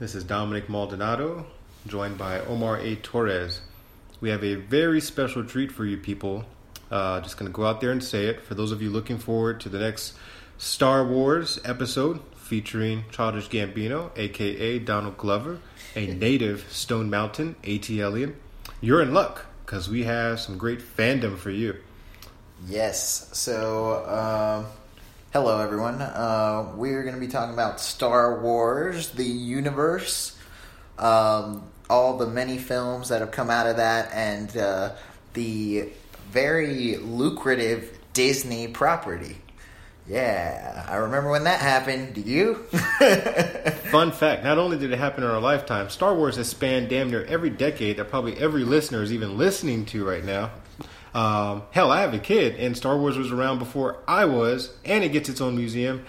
This is Dominic Maldonado, joined by Omar A. Torres. We have a very special treat for you people. Uh, just going to go out there and say it. For those of you looking forward to the next Star Wars episode featuring Childish Gambino, aka Donald Glover, a native Stone Mountain ATLian, you're in luck because we have some great fandom for you. Yes. So, uh, hello everyone. Uh, we're going to be talking about Star Wars, the universe, um, all the many films that have come out of that, and uh, the very lucrative Disney property. Yeah, I remember when that happened. Do you? Fun fact not only did it happen in our lifetime, Star Wars has spanned damn near every decade that probably every listener is even listening to right now. Um, hell, I have a kid, and Star Wars was around before I was, and it gets its own museum.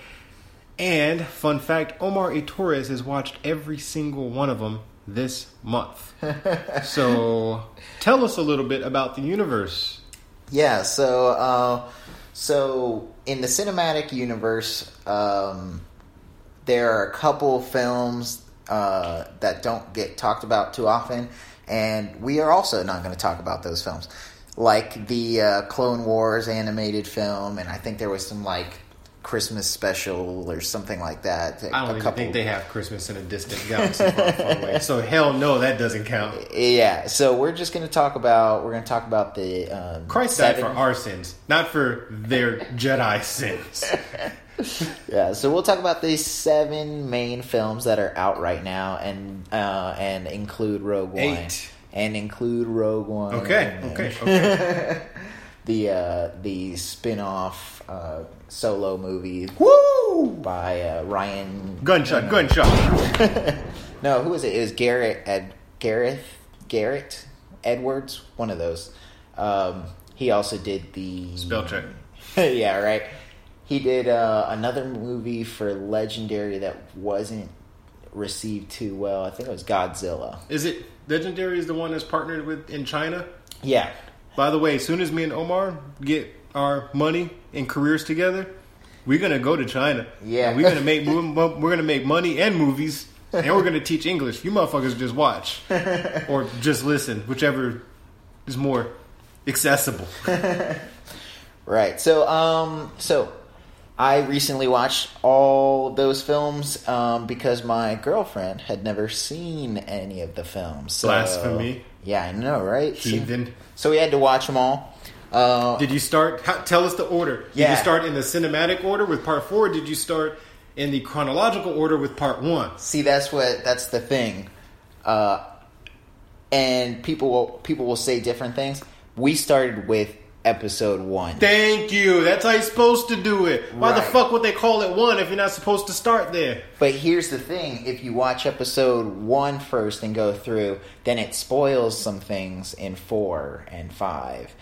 And fun fact Omar A. Torres has watched every single one of them this month. so tell us a little bit about the universe. Yeah, so uh, so in the cinematic universe, um, there are a couple films uh, that don't get talked about too often, and we are also not going to talk about those films, like the uh, Clone Wars animated film, and I think there was some like Christmas special or something like that. I don't even think they have Christmas in a distant galaxy far, far away. So hell no, that doesn't count. Yeah, so we're just going to talk about we're going to talk about the um, Christ died for our sins, not for their Jedi sins. yeah, so we'll talk about these seven main films that are out right now, and uh, and include Rogue One, Eight. And include Rogue One. Okay, and- okay, okay. the uh, the spin off uh, solo movie Woo! by uh, Ryan. Gunshot, gunshot. No, who was it? It was Garrett Ed Gareth Garrett Edwards, one of those. Um, he also did the Spell check. yeah, right. He did uh, another movie for Legendary that wasn't received too well. I think it was Godzilla. Is it Legendary is the one that's partnered with in China? Yeah, By the way, as soon as me and Omar get our money and careers together, we're gonna go to China. Yeah. And we're gonna make we're gonna make money and movies, and we're gonna teach English. You motherfuckers just watch or just listen, whichever is more accessible. right. So, um, so I recently watched all those films um, because my girlfriend had never seen any of the films. So, Blasphemy. Yeah, I know, right? So- Heathen. So we had to watch them all. Uh, Did you start? How, tell us the order. Did Yeah. you start in the cinematic order with part four? Or did you start in the chronological order with part one? See, that's what that's the thing, uh, and people will people will say different things. We started with episode one. Thank you. That's how you're supposed to do it. Why the fuck would they call it one if you're not supposed to start there? But here's the thing: if you watch episode one first and go through, then it spoils some things in four and five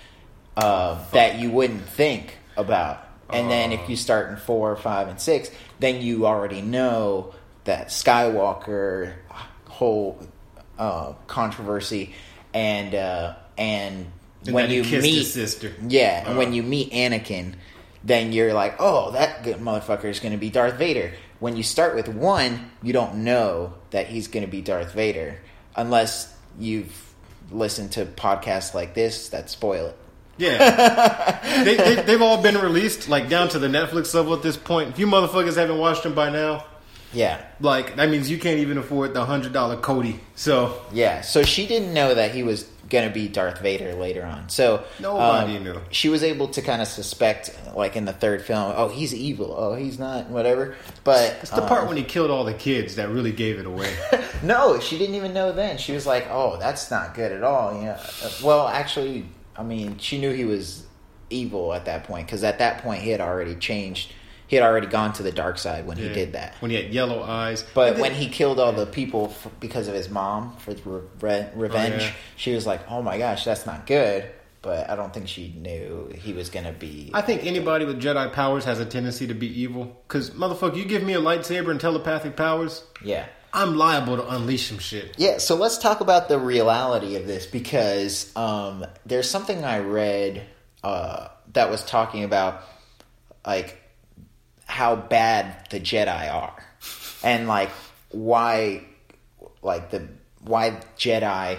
uh, that you wouldn't think about. And then if you start in four, five, and six, then you already know that Skywalker whole uh, controversy and uh, and, And when you meet sister. yeah, and Uh. when you meet Anakin, then you're like, oh, that motherfucker is going to be Darth Vader. When you start with one, you don't know that he's going to be Darth Vader unless you've listened to podcasts like this that spoil it. Yeah, they, they, they've all been released, like down to the Netflix level at this point. If you motherfuckers haven't watched them by now, Yeah, like that means you can't even afford the hundred dollar Cody. So yeah. So she didn't know that he was going to be Darth Vader later on. So Nobody um, knew. She was able to kind of suspect, like in the third film, oh, he's evil. Oh, he's not. Whatever. But it's the um, part when he killed all the kids that really gave it away. No, she didn't even know then. She was like, "Oh, that's not good at all." You know. Uh, Well, actually, I mean, she knew he was evil at that point because at that point he had already changed. He had already gone to the dark side when he did that. when he had yellow eyes. But then- when he killed all the people f- because of his mom for re- re- revenge, Oh, yeah. she was like, "Oh my gosh, that's not good." But I don't think she knew he was gonna be. I think anybody with Jedi powers has a tendency to be evil. Cause motherfucker, you give me a lightsaber and telepathic powers, yeah. I'm liable to unleash some shit. Yeah, so let's talk about the reality of this because um, there's something I read uh, that was talking about like how bad the Jedi are and like why like the why Jedi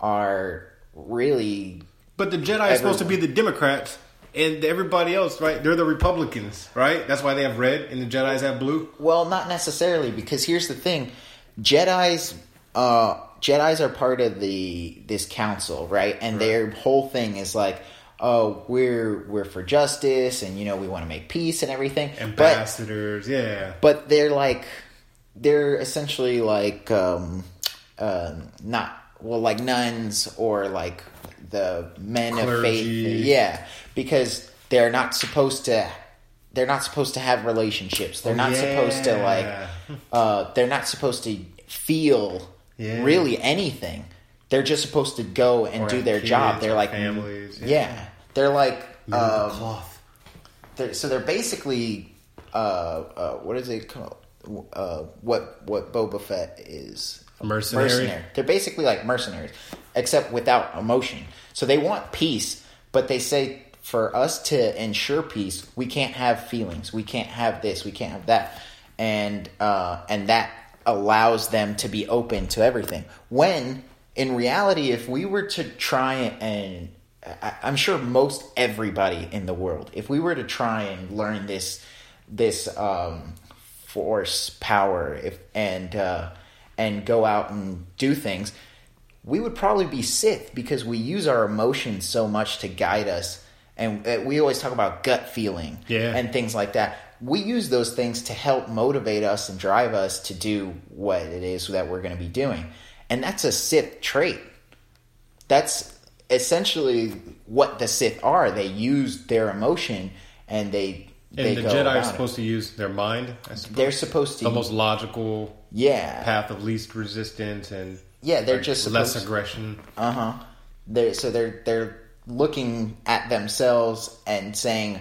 are really But the Jedi is supposed to be the Democrats, and everybody else, right? They're the Republicans, right? That's why they have red, and the Jedi's have blue. well, not necessarily because here's the thing, Jedi's uh Jedi's are part of the this council, right? And their whole thing is like oh, we're we're for justice and you know we want to make peace and everything. But Ambassadors, yeah. but they're like they're essentially like um um not well like nuns or like the men of faith yeah because they're not supposed to they're not supposed to have relationships they're not supposed to like uh they're not supposed to feel Yeah. really anything they're just supposed to go and Or do their job they're like families, yeah, yeah. They're like um, cloth. they're, so they're basically uh, uh, what is it called? Uh, what what Boba Fett is Mercenary? They're basically like mercenaries, except without emotion. So they want peace, but they say for us to ensure peace, we can't have feelings. We can't have this. We can't have that, and uh, and that allows them to be open to everything. When in reality, if we were to try and I'm sure most everybody in the world, if we were to try and learn this this um, force power, if and uh, and go out and do things, we would probably be Sith because we use our emotions so much to guide us, and uh, we always talk about gut feeling Yeah. and things like that. We use those things to help motivate us and drive us to do what it is that we're going to be doing, and that's a Sith trait that's essentially what the Sith are. They use their emotion and they they the Jedi are it. supposed to use their mind. They're supposed to the most logical yeah path of least resistance and yeah they're like, just less aggression. uh huh they so they're they're looking at themselves and saying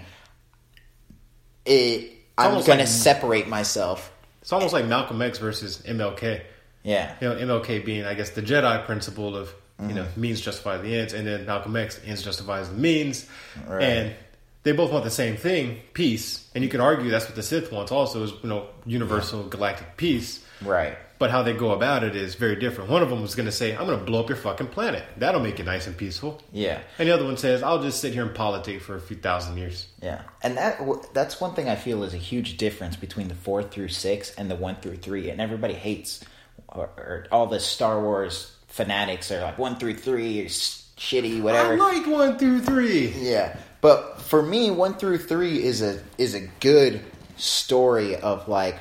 it. I'm going to separate myself. It's almost like Malcolm X versus MLK. Yeah, You know, MLK being, I guess, the Jedi principle of you Mm-hmm. know means justify the ends, and then Malcolm X ends justifies the means, Right. and they both want the same thing, peace. And you can argue that's what the Sith wants, also is you know universal galactic peace. right. But how they go about it is very different. One of them was going to say, "I'm going to blow up your fucking planet. That'll make it nice and peaceful." Yeah. And the other one says, "I'll just sit here and politic for a few thousand years." Yeah, and that that's one thing I feel is a huge difference between the four through six and the one through three. And everybody hates, or, or all the Star Wars fanatics are like one through three is shitty, whatever. I like one through three. yeah, but for me, one through three is a is a good story of like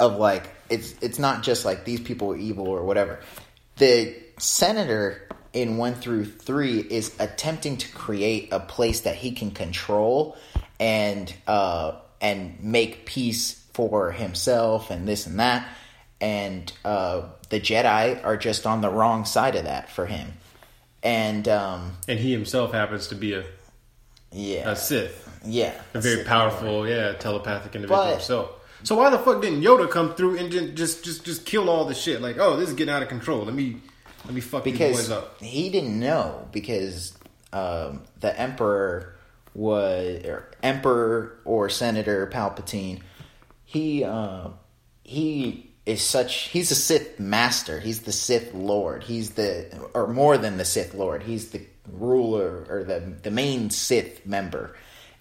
of like it's it's not just like these people are evil or whatever. The senator in one through three is attempting to create a place that he can control and uh, and make peace for himself and this and that. And uh, the Jedi are just on the wrong side of that for him. And um, And he himself happens to be a, yeah, a Sith, yeah, a very Sith powerful, yeah, telepathic individual But- himself. So why the fuck didn't Yoda come through and ju- just just just kill all the shit? Like, oh, this is getting out of control. Let me let me fuck these boys up. he didn't know because um, the emperor was or emperor or senator palpatine he uh, he is such he's a sith master he's the sith lord he's the or more than the sith lord he's the ruler or the the main sith member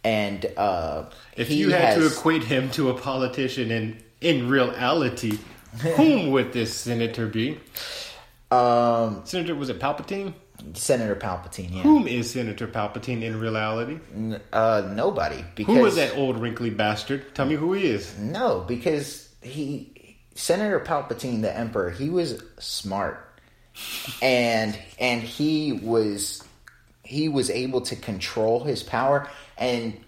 and uh If you had to has- equate him to a politician in in reality, whom would this senator be? um Senator was it Palpatine? senator palpatine yeah Whom is Senator Palpatine in reality? N- uh nobody because Who was that old wrinkly bastard? Tell me who he is. No, because he Senator Palpatine, the Emperor, he was smart, and and he was he was able to control his power, and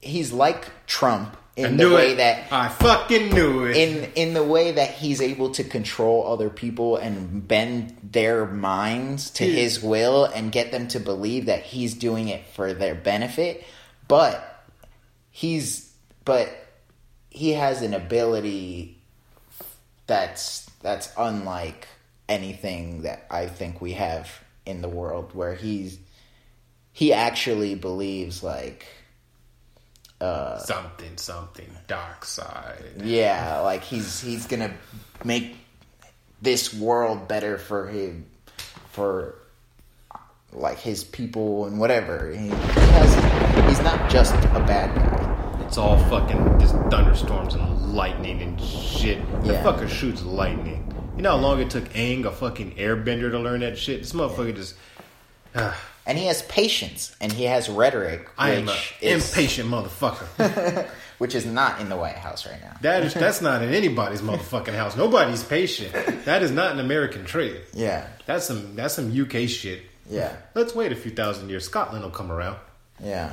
he's like Trump in the way it. that I fucking knew it. in in the way that he's able to control other people and bend their minds to Yeah. his will and get them to believe that he's doing it for their benefit but he's but he has an ability that's that's unlike anything that I think we have in the world where he's he actually believes like uh something, something, dark side. yeah, like he's he's gonna make this world better for him, for like his people and whatever. He, he has. He's not just a bad guy. It's all fucking just thunderstorms and lightning and shit. The Yeah. fucker shoots lightning. You know how long it took Aang, a fucking airbender, to learn that shit? This motherfucker just. ah, And he has patience and he has rhetoric, I am an impatient motherfucker. which is not in the White House right now. that is that's not in anybody's motherfucking house. Nobody's patient. That is not an American trait. Yeah, That's some that's some UK shit. yeah, Let's wait a few thousand years. Scotland will come around. yeah.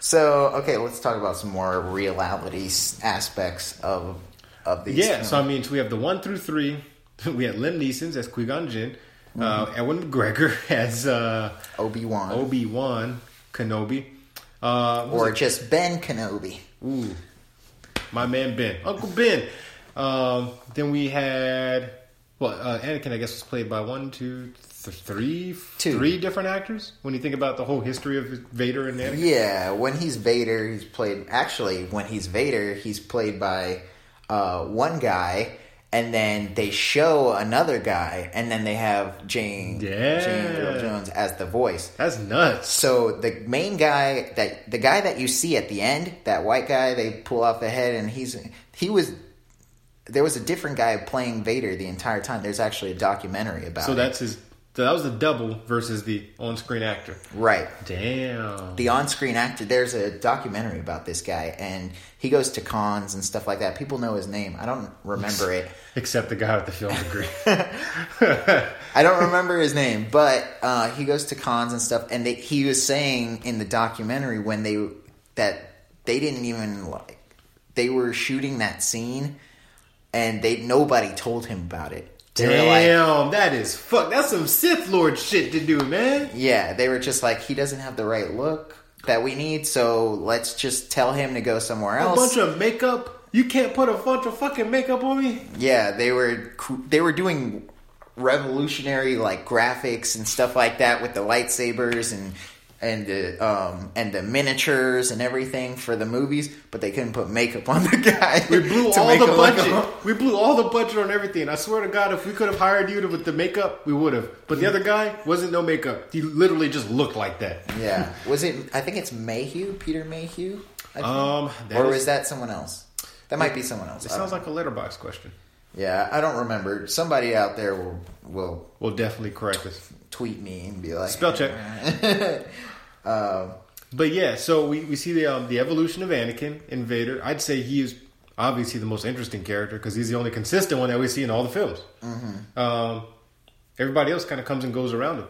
So okay, let's talk about some more reality aspects of of these. Yeah, films. so I mean, so we have the one through three. We had Liam Neeson's as Qui Gon Jinn. Uh, Ewan McGregor as uh, Obi Wan Obi Wan Kenobi. Uh, or it? just Ben Kenobi. Ooh, my man Ben, Uncle Ben. Um, then we had well, uh, Anakin. I guess was played by one, two, th- three, Two. three different actors. When you think about the whole history of Vader and Anakin, Yeah, when he's Vader, he's played. Actually, when he's Vader, he's played by uh, one guy, and then they show another guy, and then they have James, Yeah. James Earl Jones as the voice. that's nuts. So the main guy that the guy that you see at the end, that white guy, they pull off the head, and he's he was. There was a different guy playing Vader the entire time. There's actually a documentary about. So it. that's his. So that was the double versus the on-screen actor. right. Damn. the on-screen actor there's a documentary about this guy and he goes to cons and stuff like that people know his name i don't remember it Except the guy with the film degree. i don't remember his name but uh, he goes to cons and stuff and they, he was saying in the documentary when they that they didn't even like they were shooting that scene and they nobody told him about it were like Damn, that is fuck. That's some Sith Lord shit to do, man. yeah they were just like he doesn't have the right look that we need so let's just tell him to go somewhere else. A bunch of makeup. You can't put a bunch of fucking makeup on me. Yeah, they were they were doing revolutionary like graphics and stuff like that with the lightsabers and and the um and the miniatures and everything for the movies, but they couldn't put makeup on the guy. We blew all the budget. We blew all the budget on everything. I swear to God, if we could have hired you to, with the makeup, we would have. But the other guy wasn't no makeup. He literally just looked like that. Yeah, was it? I think it's Mayhew, Peter Mayhew. I think. Um, or is- was that someone else? That might be someone else. It sounds like a letterbox question. yeah, I don't remember. Somebody out there will will We'll definitely correct this. tweet me and be like, Spell check. Um, But yeah, so we, we see the um, the evolution of Anakin and Vader. I'd say he is obviously the most interesting character because he's the only consistent one that we see in all the films. Um, everybody else kind of comes and goes around him.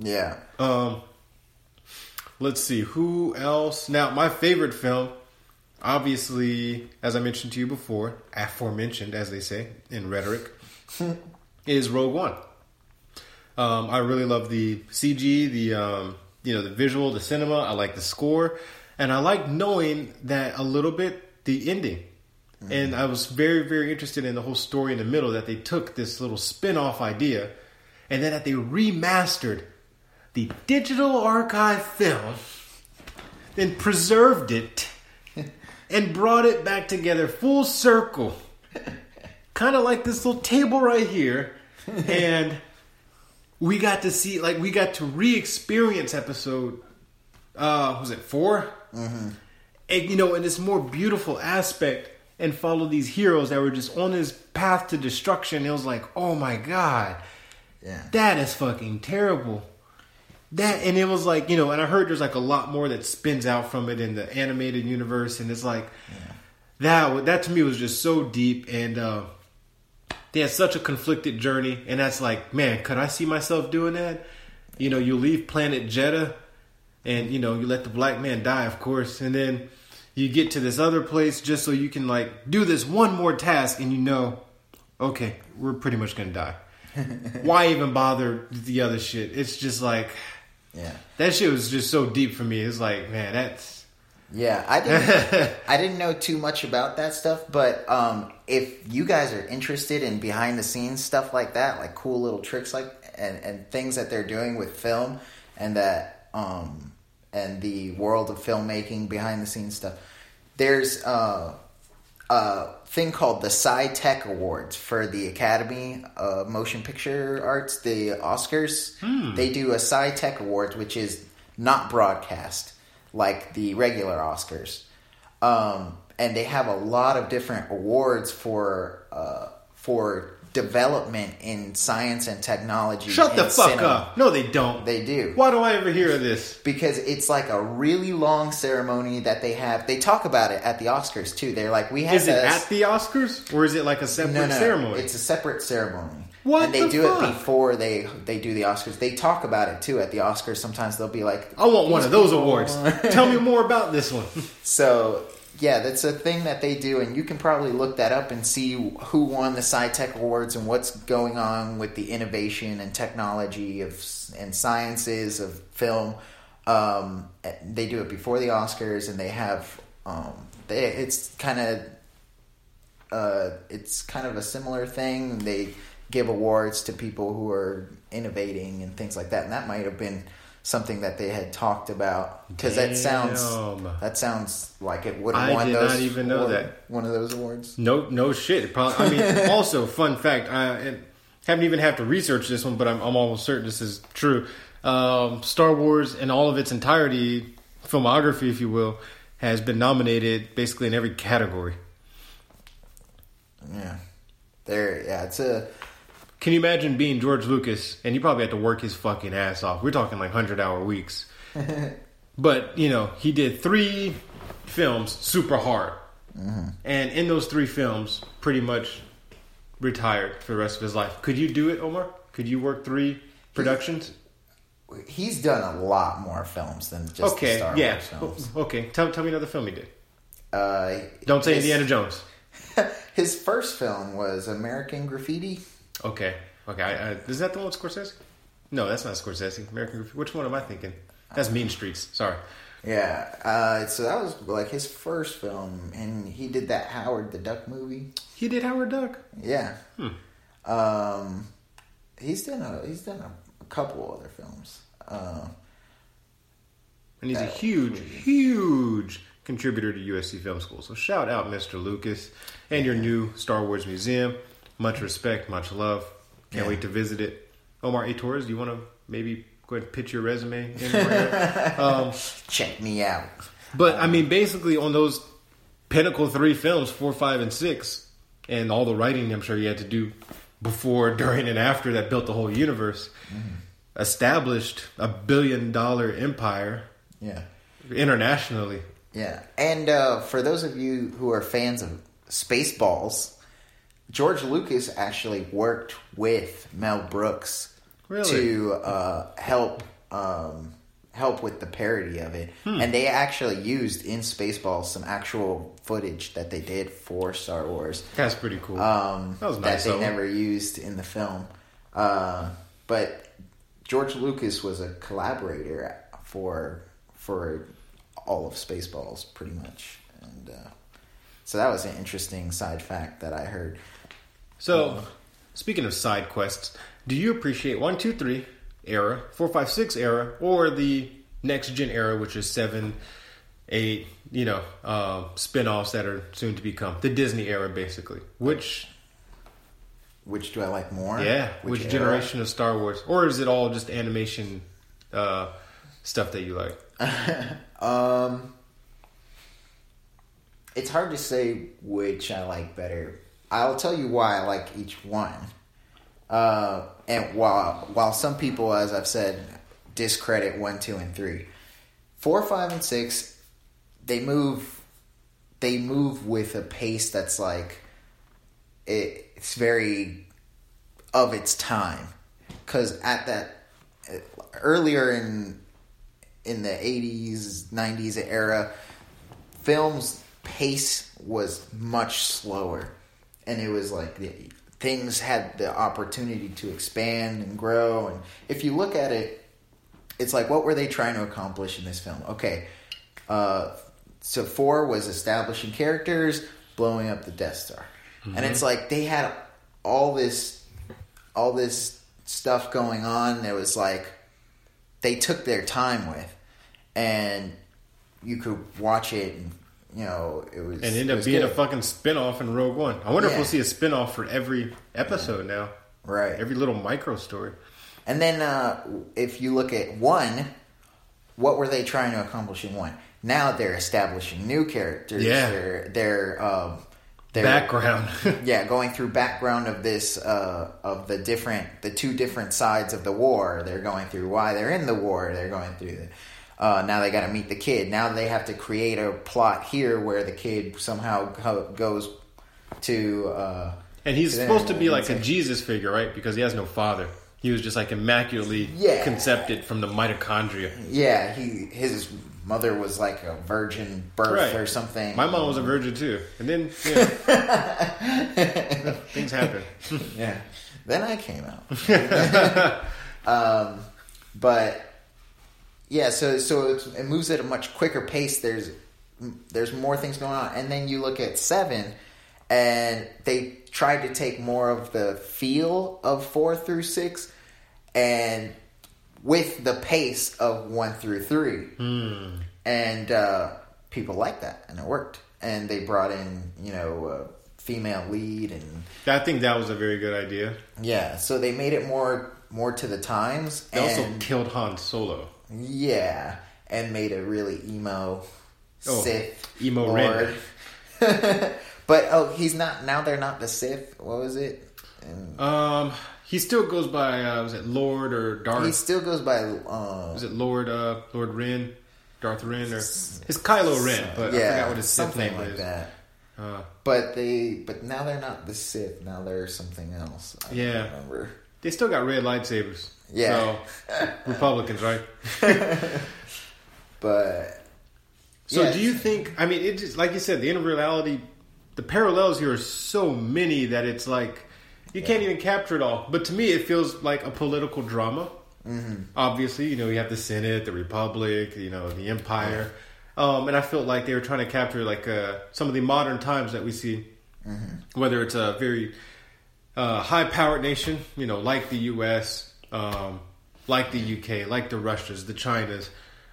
yeah, Um, let's see who else. Now, my favorite film, obviously, as I mentioned to you before, aforementioned, as they say in rhetoric, is Rogue One. Um, I really love the CG, the um, you know the visual, the cinema. I like the score, and I like knowing that a little bit the ending. Mm-hmm. And I was very, very interested in the whole story in the middle that they took this little spin-off idea and then that they remastered the digital archive film, then preserved it and brought it back together full circle. kind of like this little table right here. And we got to see, like, we got to re experience episode, uh, was it 4 Mm-hmm. And, you know, in this more beautiful aspect and follow these heroes that were just on this path to destruction. It was like, oh my God. yeah. That is fucking terrible. That and it was like you know, and I heard there's like a lot more that spins out from it in the animated universe, and it's like that. That to me was just so deep, and uh, they had such a conflicted journey, and that's like, man, could I see myself doing that? You know, you leave planet Jedha, and you know, you let the black man die, of course, and then you get to this other place just so you can like do this one more task, and you know, okay, we're pretty much gonna die. Why even bother the other shit? It's just like Yeah. that shit was just so deep for me. It's like, man, that's Yeah, I didn't. I didn't know too much about that stuff, but um, if you guys are interested in behind the scenes stuff like that, like cool little tricks like and, and things that they're doing with film, and that um, and the world of filmmaking behind the scenes stuff, there's uh, a thing called the Sci-Tech Awards for the Academy of Motion Picture Arts, the Oscars. They do a Sci-Tech Awards, which is not broadcast like the regular Oscars. Um, and they have a lot of different awards for uh, for development in science and technology. Shut the fuck cinema. up. No, they don't. They do Why do I ever hear of this? because it's like a really long ceremony that they have. They talk about it at the Oscars too. They're like, we have Is it this- at the Oscars or is it like a separate no, no, ceremony? It's a separate ceremony. What And they the do fuck? it before they they do the Oscars. They talk about it too at the Oscars. Sometimes they'll be like, I want one of those awards. Tell me more about this one. So yeah, that's a thing that they do, and you can probably look that up and see who won the SciTech Awards and what's going on with the innovation and technology of and sciences of film. Um, they do it before the Oscars, and they have um, they, it's kind of uh, it's kind of a similar thing. They give awards to people who are innovating and things like that, and that might have been something that they had talked about because that sounds that sounds like it would have I won did those. not even know award- that. one of those awards. No, no shit. Probably. I mean, also fun fact. I haven't even have to research this one, but I'm, I'm almost certain this is true. Um, Star Wars, in all of its entirety, filmography, if you will, has been nominated basically in every category. Yeah, there. Yeah, it's a Can you imagine being George Lucas and you probably had to work his fucking ass off? We're talking like hundred hour weeks. but you know, he did three films super hard, and in those three films, pretty much retired for the rest of his life. Could you do it, Omar? Could you work three productions? he's done a lot more films than just the okay, Star yeah. Wars films. Okay, tell tell me another film he did. Uh, Don't say his- Indiana Jones. His first film was American Graffiti. Okay, okay. I, I, is that the one with Scorsese? No, that's not Scorsese. American. Graffiti. Which one am I thinking? That's Mean Streets. Sorry. Yeah, uh, so that was like his first film, and he did that Howard the Duck movie. He did Howard Duck. Yeah, Hmm. um, he's done a he's done a, a couple other films. Uh, And he's a huge, huge contributor to USC Film School. So shout out, Mr. Lucas, and your new Star Wars museum. Much respect, much love. Can't Yeah. wait to visit it. Omar A. Torres, do you want to maybe go ahead and pitch your resume? In right now? um, check me out. but I mean, basically, on those pinnacle three films, four, five, and six, and all the writing I'm sure you had to do before, during, and after that built the whole universe, established a billion dollar empire Yeah, internationally. yeah. And uh, for those of you who are fans of Spaceballs, George Lucas actually worked with Mel Brooks Really? to uh, help um, help with the parody of it, and they actually used in Spaceballs some actual footage that they did for Star Wars. That's pretty cool. um, That was nice they of 'em. never used in the film. Uh, but George Lucas was a collaborator for for all of Spaceballs, pretty much, and uh, so that was an interesting side fact that I heard. So, speaking of side quests, do you appreciate one, two, three era, four, five, six era, or the next gen era, which is seven, eight, you know, uh, spin offs that are soon to become the Disney era, basically? Which, Which do I like more? yeah, which, era? generation of Star Wars, or is it all just animation uh, stuff that you like? Um, it's hard to say which I like better. I'll tell you why I like each one. Uh, and while while some people, as I've said, discredit one, two, and three, four, five, and six, they move, they move with a pace that's like, it, it's very of its time. Because at that earlier in in the 80s 90s era films pace was much slower and it was like the, things had the opportunity to expand and grow and if you look at it it's like what were they trying to accomplish in this film? Okay uh, so four was establishing characters blowing up the death star. And it's like they had all this all this stuff going on that was like they took their time with and you could watch it and you know, it was and end up being a fucking spin-off in Rogue One. I wonder if we'll see a spin-off for every episode now. right. Every little micro story. And then uh, if you look at one, what were they trying to accomplish in one? Now they're establishing new characters. Yeah. They're they're um, they're Background. yeah going through background of this uh, of the different the two different sides of the war. They're going through why they're in the war. They're going through the. Uh, now they got to meet the kid. Now they have to create a plot here where the kid somehow goes to. Uh, and he's to supposed to be like a Jesus figure, right? Because he has no father. He was just like immaculately Yeah. concepted from the mitochondria. Yeah, he his mother was like a virgin birth Right. or something. My mom was a virgin too, and then yeah, things happen. yeah. Then I came out. um, but yeah, so so it moves at a much quicker pace. There's there's more things going on, and then you look at seven, and they tried to take more of the feel of four through six, and with the pace of one through three, and uh, people like that, and it worked. And they brought in you know a female lead and I think that was a very good idea. yeah, so they made it more more to the times, They also killed Han Solo. Yeah, and made a really emo Oh, Sith emo Lord. but oh, he's not now. They're not the Sith. What was it? And Um, he still goes by uh, was it Lord or Darth? he still goes by. Uh, was it Lord uh, Lord Ren, Darth Ren, or it's Kylo Ren? But I yeah, forgot what his Sith something name like is. that. Uh, But they, but now they're not the Sith. Now they're something else. I don't Yeah. remember. they still got red lightsabers. Yeah. So, Republicans, right? But So Yeah. do you think? I mean, it just like you said, the in reality, the parallels here are so many that it's like you can't even capture it all. But to me, it feels like a political drama. Mm-hmm. Obviously, you know, you have the Senate, the Republic, you know, the Empire, um, and I felt like they were trying to capture like uh, some of the modern times that we see, whether it's a very uh, high-powered nation, you know, like the U.S., um, like the U.K., like the Russias, the Chinas,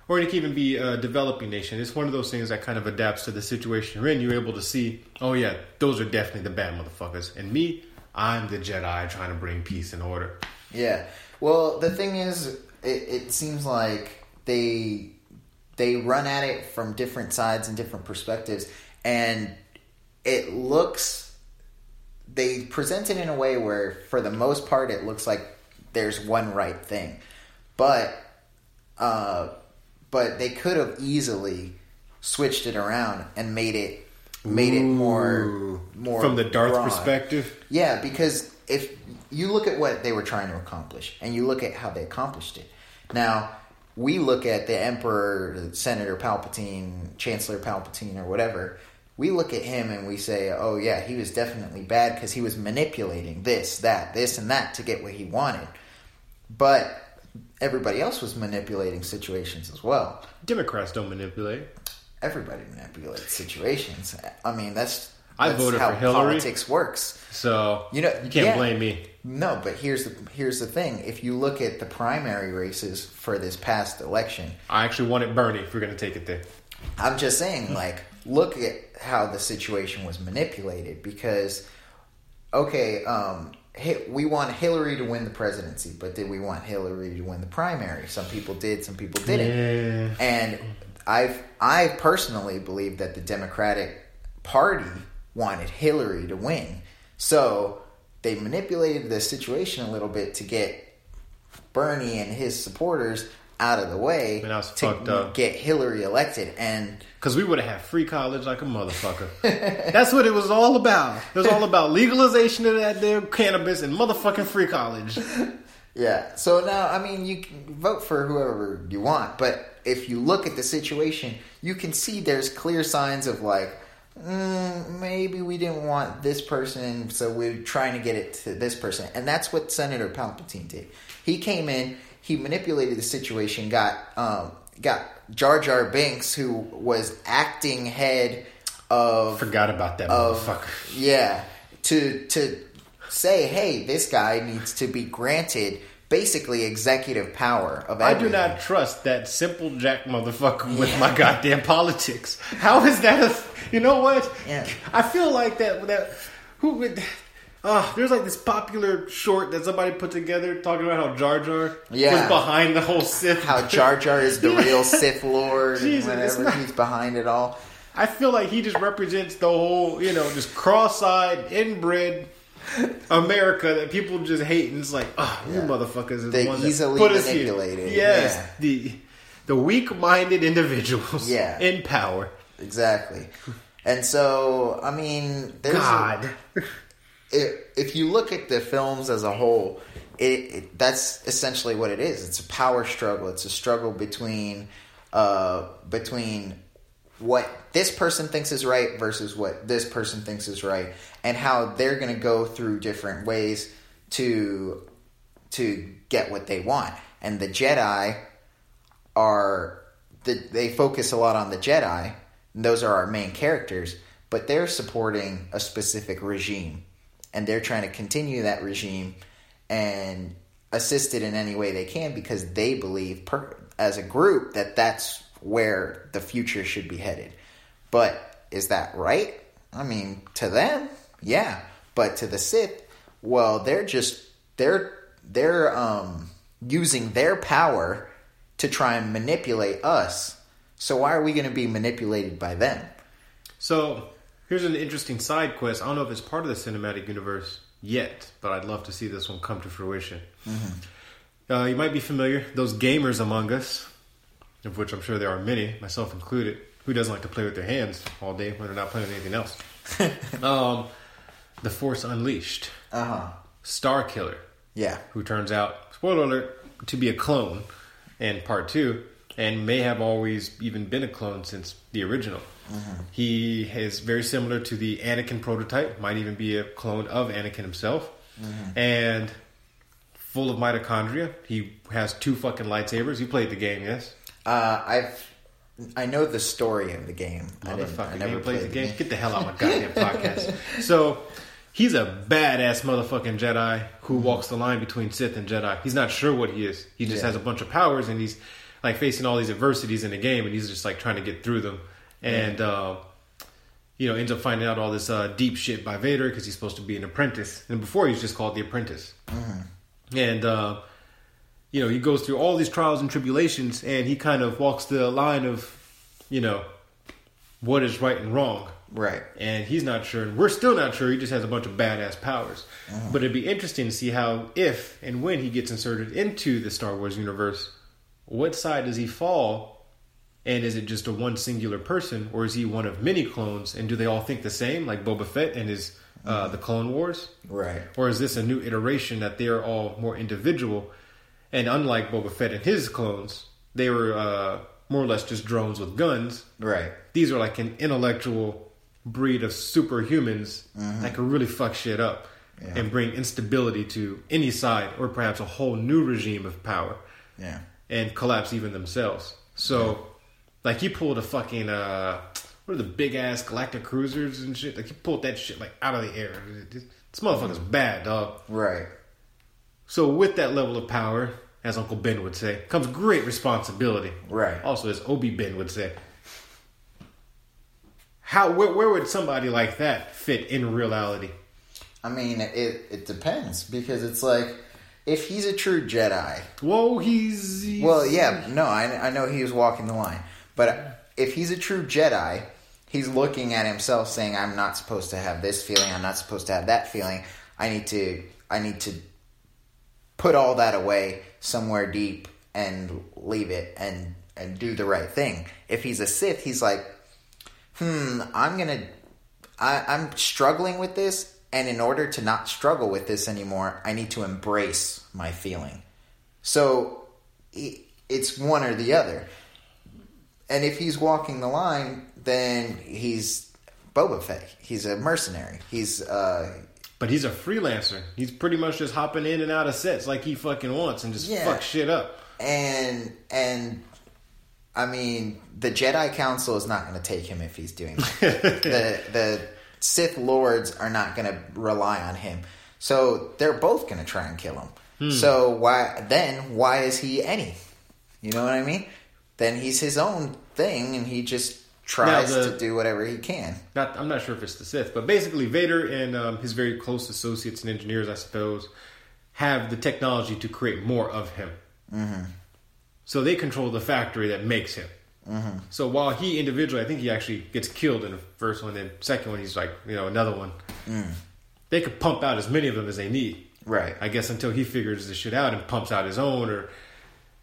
or it can even be a developing nation. It's one of those things that kind of adapts to the situation you're in. You're able to see, oh yeah, those are definitely the bad motherfuckers, and me, I'm the Jedi trying to bring peace and order. Yeah. Well, the thing is, it, it seems like they they run at it from different sides and different perspectives, and it looks they present it in a way where, for the most part, it looks like there's one right thing, but uh, but they could have easily switched it around and made it made it more more from the Darth broad. perspective. Yeah, because if you look at what they were trying to accomplish and you look at how they accomplished it. Now, we look at the Emperor, Senator Palpatine, Chancellor Palpatine, or whatever. We look at him and we say, oh, yeah, he was definitely bad because he was manipulating this, that, this, and that to get what he wanted. But everybody else was manipulating situations as well Democrats don't manipulate. everybody manipulates situations. I mean, that's, I that's voted how for Hillary. politics works. So You know, you can't yeah. blame me. No, but here's the here's the thing. If you look at the primary races for this past election, I actually wanted Bernie. If we're gonna take it there, I'm just saying, like, look at how the situation was manipulated. Because, okay, um, we want Hillary to win the presidency, but did we want Hillary to win the primary? Some people did, some people didn't. Yeah. And I've I personally believe that the Democratic Party wanted Hillary to win. So they manipulated the situation a little bit to get Bernie and his supporters out of the way Man, to get Hillary elected. And Because we would have had free college like a motherfucker. That's what it was all about. It was all about legalization of that damn cannabis and motherfucking free college. yeah, so now I mean you can vote for whoever you want, but if you look at the situation, you can see there's clear signs of like mm, maybe we didn't want this person, so we're trying to get it to this person, and that's what Senator Palpatine did. He came in, he manipulated the situation, got um, got Jar Jar Binks, who was acting head of Forgot about that of motherfucker. yeah to to say hey this guy needs to be granted basically executive power of I do not trust that simple jack motherfucker with my goddamn politics. How is that? A, you know what? Yeah. I feel like that. That who would? Ah, there's like this popular short that somebody put together talking about how Jar Jar Yeah. was behind the whole Sith. how Jar Jar is the Yeah. real Sith Lord Jesus, and whatever. not- He's behind it all. I feel like he just represents the whole, you know, just cross-eyed, inbred America that people just hate, and it's like, oh, you Yeah. motherfuckers are the, The ones that easily put manipulated. Yes, yeah. the the weak-minded individuals, Yeah. in power. Exactly. And so, I mean, there's a- God, if, you look at the films as a whole, it, it that's essentially what it is. It's a power struggle. It's a struggle between uh, between what this person thinks is right versus what this person thinks is right, and how they're going to go through different ways to to get what they want. And the Jedi are the, they focus a lot on the Jedi. Those are our main characters, but they're supporting a specific regime, and they're trying to continue that regime and assist it in any way they can because they believe, per, as a group, that that's where the future should be headed. But is that right? I mean, to them, yeah, but to the Sith, well, they're just they're they're um, using their power to try and manipulate us. So why are we going to be manipulated by them? So here's an interesting side quest. I don't know if it's part of the cinematic universe yet, but I'd love to see this one come to fruition. Uh, you might be familiar, those gamers among us, of which I'm sure there are many, myself included, who doesn't like to play with their hands all day when they're not playing with anything else. um, the Force Unleashed, Uh huh. Star Killer, Yeah. who turns out, spoiler alert, to be a clone in part two, and may have always even been a clone since the original. Mm-hmm. He is very similar to the Anakin prototype, might even be a clone of Anakin himself, mm-hmm. and full of mitochondria. He has two fucking lightsabers. You played the game, yes? Uh, I've I know the story of the game. I, Motherfucker, I you never never played the game. game. Get the hell out of my goddamn podcast. So he's a badass motherfucking Jedi who mm-hmm. walks the line between Sith and Jedi. He's not sure what he is. He just Yeah. has a bunch of powers and he's like facing all these adversities in the game and he's just like trying to get through them. And uh, you know ends up finding out all this uh, deep shit by Vader because he's supposed to be an apprentice. And before he was just called the apprentice. And uh, you know, he goes through all these trials and tribulations, and he kind of walks the line of, you know, what is right and wrong. Right. And he's not sure, and we're still not sure. He just has a bunch of badass powers. But it'd be interesting to see how, if and when he gets inserted into the Star Wars universe, what side does he fall? And is it just a one singular person, or is he one of many clones? And do they all think the same, like Boba Fett and his uh, the Clone Wars? Right. Or is this a new iteration that they're all more individual? And unlike Boba Fett and his clones, they were uh, more or less just drones with guns. Right. These are like an intellectual breed of superhumans that can really fuck shit up Yeah. and bring instability to any side or perhaps a whole new regime of power Yeah. And collapse even themselves. So, like, he pulled a fucking, uh, what are the big ass galactic cruisers and shit? Like, he pulled that shit, like, out of the air. This motherfucker's bad, dog. Right. So, with that level of power, as Uncle Ben would say, comes great responsibility. Right. Also, as Obi Ben would say. How where, where would somebody like that fit in reality? I mean, it it depends because it's like if he's a true Jedi. Whoa, he's, he's Well, yeah, no, I I know he was walking the line, but if he's a true Jedi, he's looking at himself saying, "I'm not supposed to have this feeling. I'm not supposed to have that feeling. I need to I need to put all that away somewhere deep and leave it and and do the right thing." If he's a Sith, he's like, "Hmm, I'm gonna I, I'm struggling with this, and in order to not struggle with this anymore, I need to embrace my feeling." So it's one or the other. And if he's walking the line, then he's Boba Fett. He's a mercenary. He's uh, But he's a freelancer. He's pretty much just hopping in and out of sets like he fucking wants and just Yeah. fuck shit up. and and I mean the Jedi Council is not going to take him if he's doing that. the the Sith lords are not going to rely on him. So they're both going to try and kill him. So why then? Why is he any? You know what I mean? Then he's his own thing, and he just tries the- to do whatever he can. Not, I'm not sure if it's the Sith, but basically Vader and um, his very close associates and engineers, I suppose, have the technology to create more of him. Mm-hmm. So they control the factory that makes him. Mm-hmm. So while he individually, I think he actually gets killed in the first one, then second one he's like, you know, another one. They could pump out as many of them as they need. Right. I guess until he figures this shit out and pumps out his own, or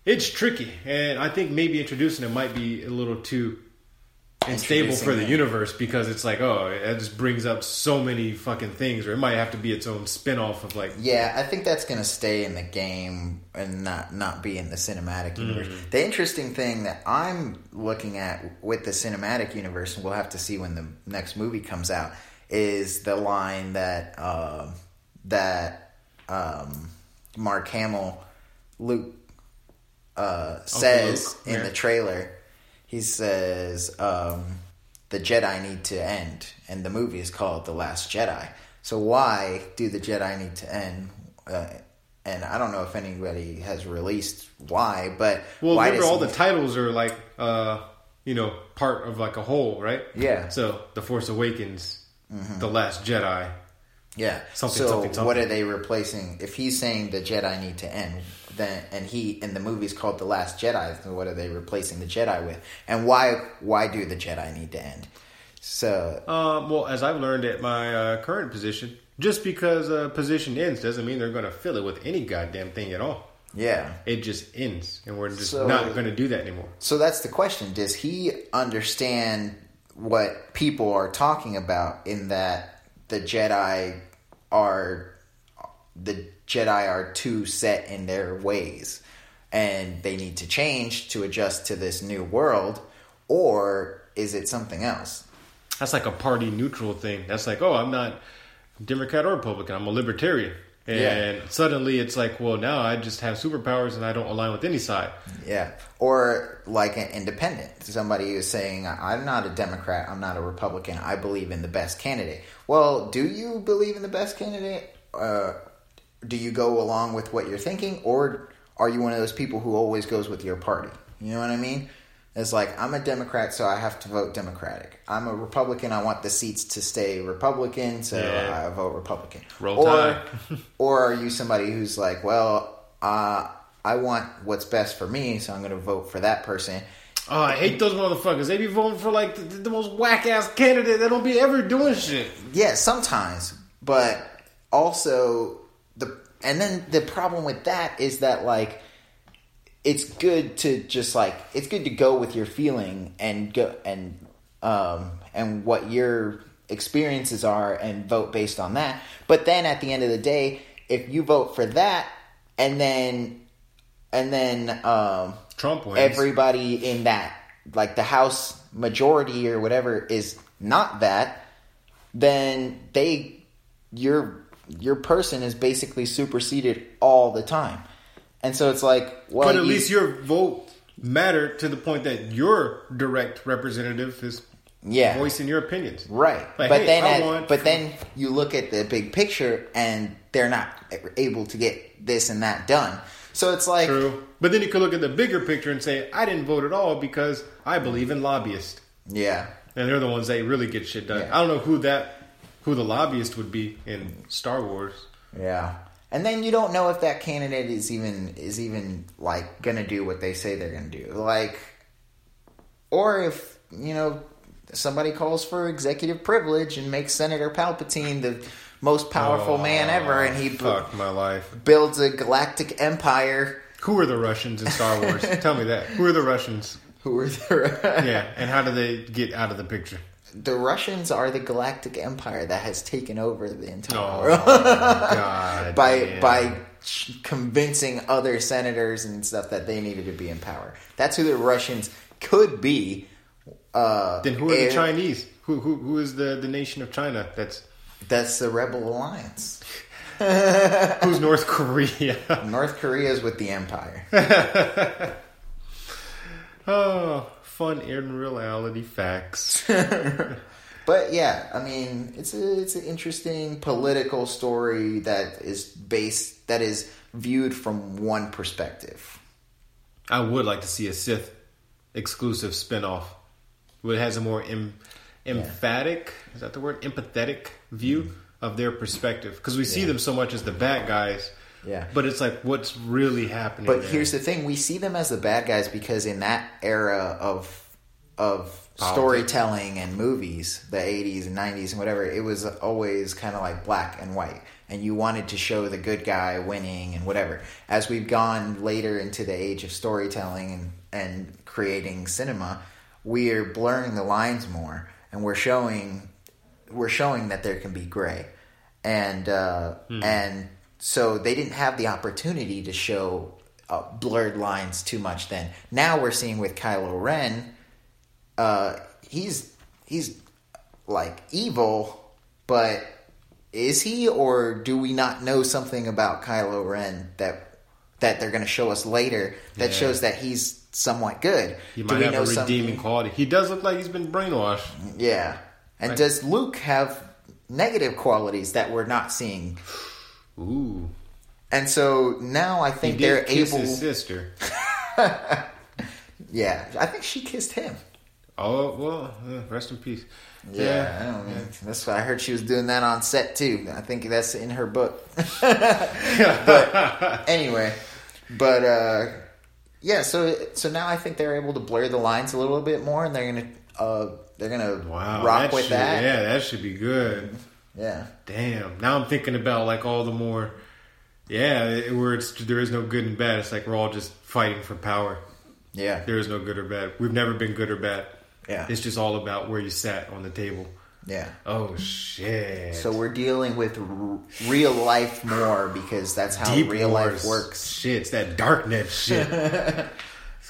it's tricky. And I think maybe introducing it might be a little too unstable for the it. universe because it's like, oh, it just brings up so many fucking things, or it might have to be its own spin off of like, Yeah, I think that's gonna stay in the game and not not be in the cinematic universe. Mm-hmm. The interesting thing that I'm looking at with the cinematic universe, and we'll have to see when the next movie comes out, is the line that uh, that um, Mark Hamill, Luke uh, says Luke, in yeah. the trailer. He says um, the Jedi need to end, and the movie is called The Last Jedi. So why do the Jedi need to end? Uh, and I don't know if anybody has released why, but well, why remember all the titles are like, uh, you know, part of like a whole, right? Yeah. So, The Force Awakens, The Last Jedi. Yeah. Something, so something, something. what are they replacing? If he's saying the Jedi need to end, then and he in the movie's called The Last Jedi, then what are they replacing the Jedi with? And why why do the Jedi need to end? So Um, well, as I've learned at my uh, current position, just because a position ends doesn't mean they're going to fill it with any goddamn thing at all. yeah. It just ends, and we're just So- not going to do that anymore. So that's the question. Does he understand what people are talking about in that the Jedi are the Jedi are too set in their ways and they need to change to adjust to this new world or is it something else? That's like a party neutral thing. That's like, oh, I'm not Democrat or Republican. I'm a libertarian. And Yeah. suddenly it's like, well, now I just have superpowers and I don't align with any side. Yeah. Or like an independent. Somebody who's saying, I'm not a Democrat, I'm not a Republican, I believe in the best candidate. Well, do you believe in the best candidate? Uh, do you go along with what you're thinking? Or are you one of those people who always goes with your party? You know what I mean? It's like, I'm a Democrat, so I have to vote Democratic. I'm a Republican, I want the seats to stay Republican, so Yeah. I vote Republican. Roll or, or are you somebody who's like, well, uh, I want what's best for me, so I'm going to vote for that person. Oh, I hate those motherfuckers. They be voting for like the, the most whack ass candidate that don't be ever doing shit. Yeah, sometimes, but also and then the problem with that is that like it's good to just like it's good to go with your feeling and go and um and what your experiences are and vote based on that. But then at the end of the day, if you vote for that and then and then um Trump wins. everybody in that like the house majority or whatever is not that then they your your person is basically superseded all the time and so it's like well but at you- least your vote mattered to the point that your direct representative is Yeah. voicing your opinions. right Like, but hey, then at- want- but then you look at the big picture and they're not able to get this and that done so it's like True. But then you could look at the bigger picture and say, I didn't vote at all because I believe in lobbyists. yeah And they're the ones that really get shit done. Yeah. I don't know who that who the lobbyist would be in Star Wars. Yeah. And then you don't know if that candidate is even is even like gonna do what they say they're gonna do. Like or if, you know, somebody calls for executive privilege and makes Senator Palpatine the most powerful man oh, ever and he fuck my life. builds a galactic empire. Who are the Russians in Star Wars? Tell me that. Who are the Russians? Who are the Yeah, and how do they get out of the picture? The Russians are the galactic empire that has taken over the entire Oh, world. God. by damn. by convincing other senators and stuff that they needed to be in power. That's who the Russians could be. Uh, Then who are if- the Chinese? Who who who is the, the nation of China? That's That's the Rebel Alliance. who's North Korea. North Korea is with the Empire. oh, fun in reality facts. But yeah, I mean, it's a it's an interesting political story that is based that is viewed from one perspective. I would like to see a Sith exclusive spinoff where it has a more em- emphatic, is that the word? Empathetic view mm-hmm. of their perspective. Because we see them so much as the bad guys. Yeah. But it's like, what's really happening? But there? here's the thing: we see them as the bad guys because in that era of of Politics. storytelling and movies, the '80s and '90s and whatever, it was always kind of like black and white, and you wanted to show the good guy winning and whatever. As we've gone later into the age of storytelling and and creating cinema, we are blurring the lines more, and we're showing we're showing that there can be gray, and uh, and so they didn't have the opportunity to show uh, blurred lines too much. Then now we're seeing with Kylo Ren, uh, he's he's like evil, but is he or do we not know something about Kylo Ren that that they're going to show us later that Yeah. shows that he's somewhat good? he do might have a redeeming something- quality. He does look like he's been brainwashed. Yeah. And Right. does Luke have negative qualities that we're not seeing? Ooh. And so now I think they're kiss able. his sister. Yeah, I think she kissed him. Oh, well, rest in peace. Yeah, I don't know. That's why I heard she was doing that on set too. I think that's in her book. but anyway, but uh, yeah. So so now I think they're able to blur the lines a little bit more, and they're gonna uh, they're gonna Wow. rock with should, that. Yeah, that should be good. Yeah. Damn. Now I'm thinking about like all the more, yeah, where it's there is no good and bad. It's like we're all just fighting for power. Yeah. There is no good or bad. We've never been good or bad. Yeah. It's just all about where you sat on the table. Yeah. Oh shit. So we're dealing with r- real life more because that's how Deep real life works. Shit, it's that darknet shit.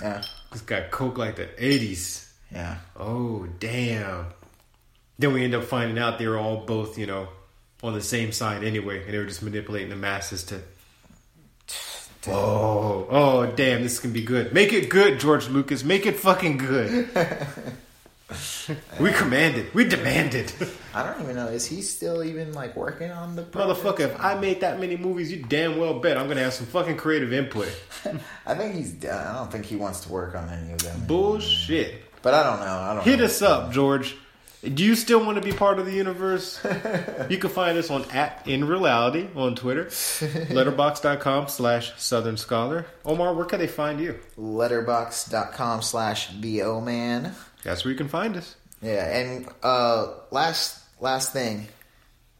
Yeah. it's got coke like the '80s. Yeah. Oh damn. Then we end up finding out they were all both, you know, on the same side anyway, and they were just manipulating the masses to. Oh, oh, damn! This can be good. Make it good, George Lucas. Make it fucking good. we command it. We demand it. I don't even know. Is he still even like working on the project? Motherfucker, if I made that many movies, you damn well bet I'm gonna have some fucking creative input. I think he's done. I don't think he wants to work on any of them. Bullshit. But I don't know. I don't Hit know. us up, George. Do you still want to be part of the universe? you can find us on at in reality on Twitter, letterboxd.com slash Southern Scholar. Omar, where can they find you? Letterboxd.com slash the O man. That's where you can find us. Yeah, and uh, last last thing,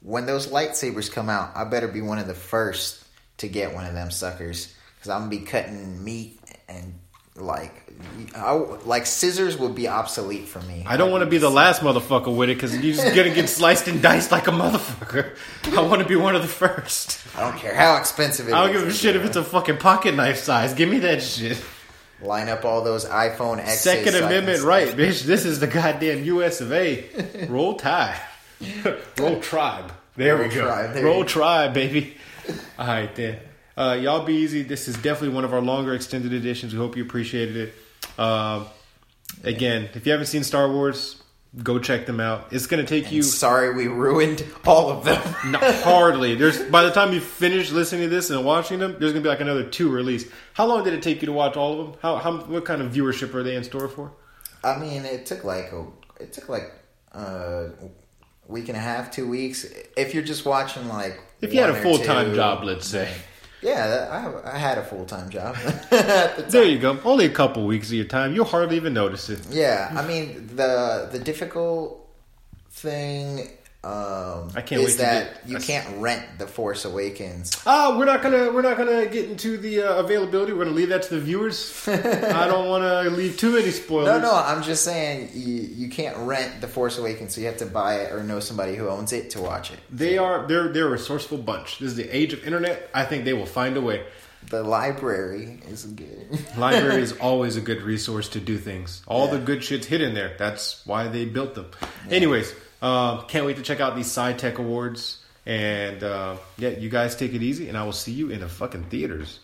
when those lightsabers come out, I better be one of the first to get one of them suckers because I'm gonna be cutting meat and like I, like scissors would be obsolete for me. I don't want to be the last motherfucker with it because you're just gonna get sliced and diced like a motherfucker. I want to be one of the first. I don't care how expensive it I don't is. give a shit if it's a fucking pocket knife size. Give me that shit. line up all those iPhone X's. Second so Amendment right, bitch. This is the goddamn U.S. of A. Roll Tide. Roll Tribe. There Roll we go. Tribe, there Roll you. Tribe, baby. All right, then. Uh, y'all be easy. This is definitely one of our longer extended editions. We hope you appreciated it. Um, again, if you haven't seen Star Wars, go check them out. It's going to take you Sorry, we ruined all of them. not hardly. There's by the time you finish listening to this and watching them, there's gonna be like another two released. How long did it take you to watch all of them? How, how what kind of viewership are they in store for? I mean, it took like a, it took like a week and a half, two weeks. If you're just watching like, If you had a full time job, let's say. Yeah, I, I had a full time job. the There you go. Only a couple weeks of your time. You'll hardly even notice it. Yeah, I mean the the difficult thing um, I can't is wait to that get- you can't rent the Force Awakens. Ah, we're not gonna we're not gonna get into the uh, availability. We're gonna leave that to the viewers. I don't want to leave too many spoilers. No, no, I'm just saying you, you can't rent the Force Awakens, so you have to buy it or know somebody who owns it to watch it. They are they're they're a resourceful bunch. This is the age of internet. I think they will find a way. The library is good. Library is always a good resource to do things. All the good shit's hidden there. That's why they built them. Anyways, um, can't wait to check out these Sci Tech Awards. And uh, yeah, you guys take it easy, and I will see you in the fucking theaters.